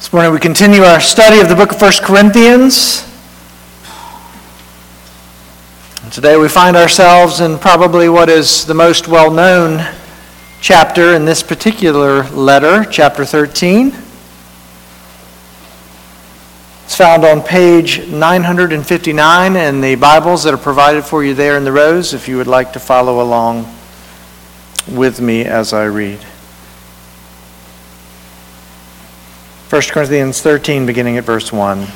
This morning we continue our study of the book of 1 Corinthians. And today we find ourselves in probably what is the most well known chapter in this particular letter, chapter 13. It's found on page 959 in the Bibles that are provided for you there in the rows if you would like to follow along with me as I read. 1 Corinthians 13, beginning at verse 1.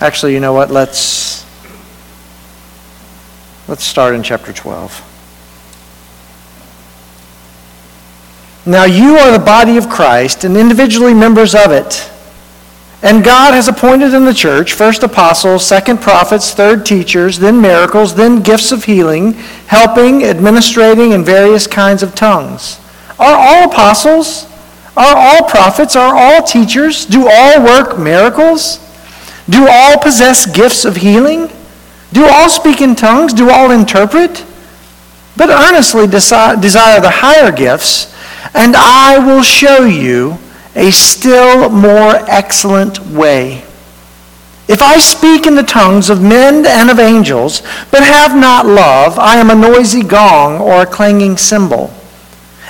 Actually, you know what? Let's, let's start in chapter 12. Now you are the body of Christ and individually members of it. And God has appointed in the church first apostles, second prophets, third teachers, then miracles, then gifts of healing, helping, administrating, and various kinds of tongues. Are all apostles? Are all prophets? Are all teachers? Do all work miracles? Do all possess gifts of healing? Do all speak in tongues? Do all interpret? But earnestly desire the higher gifts, and I will show you a still more excellent way. If I speak in the tongues of men and of angels, but have not love, I am a noisy gong or a clanging cymbal.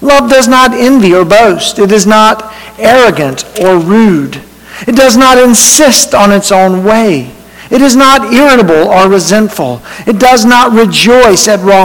Love does not envy or boast. It is not arrogant or rude. It does not insist on its own way. It is not irritable or resentful. It does not rejoice at wrong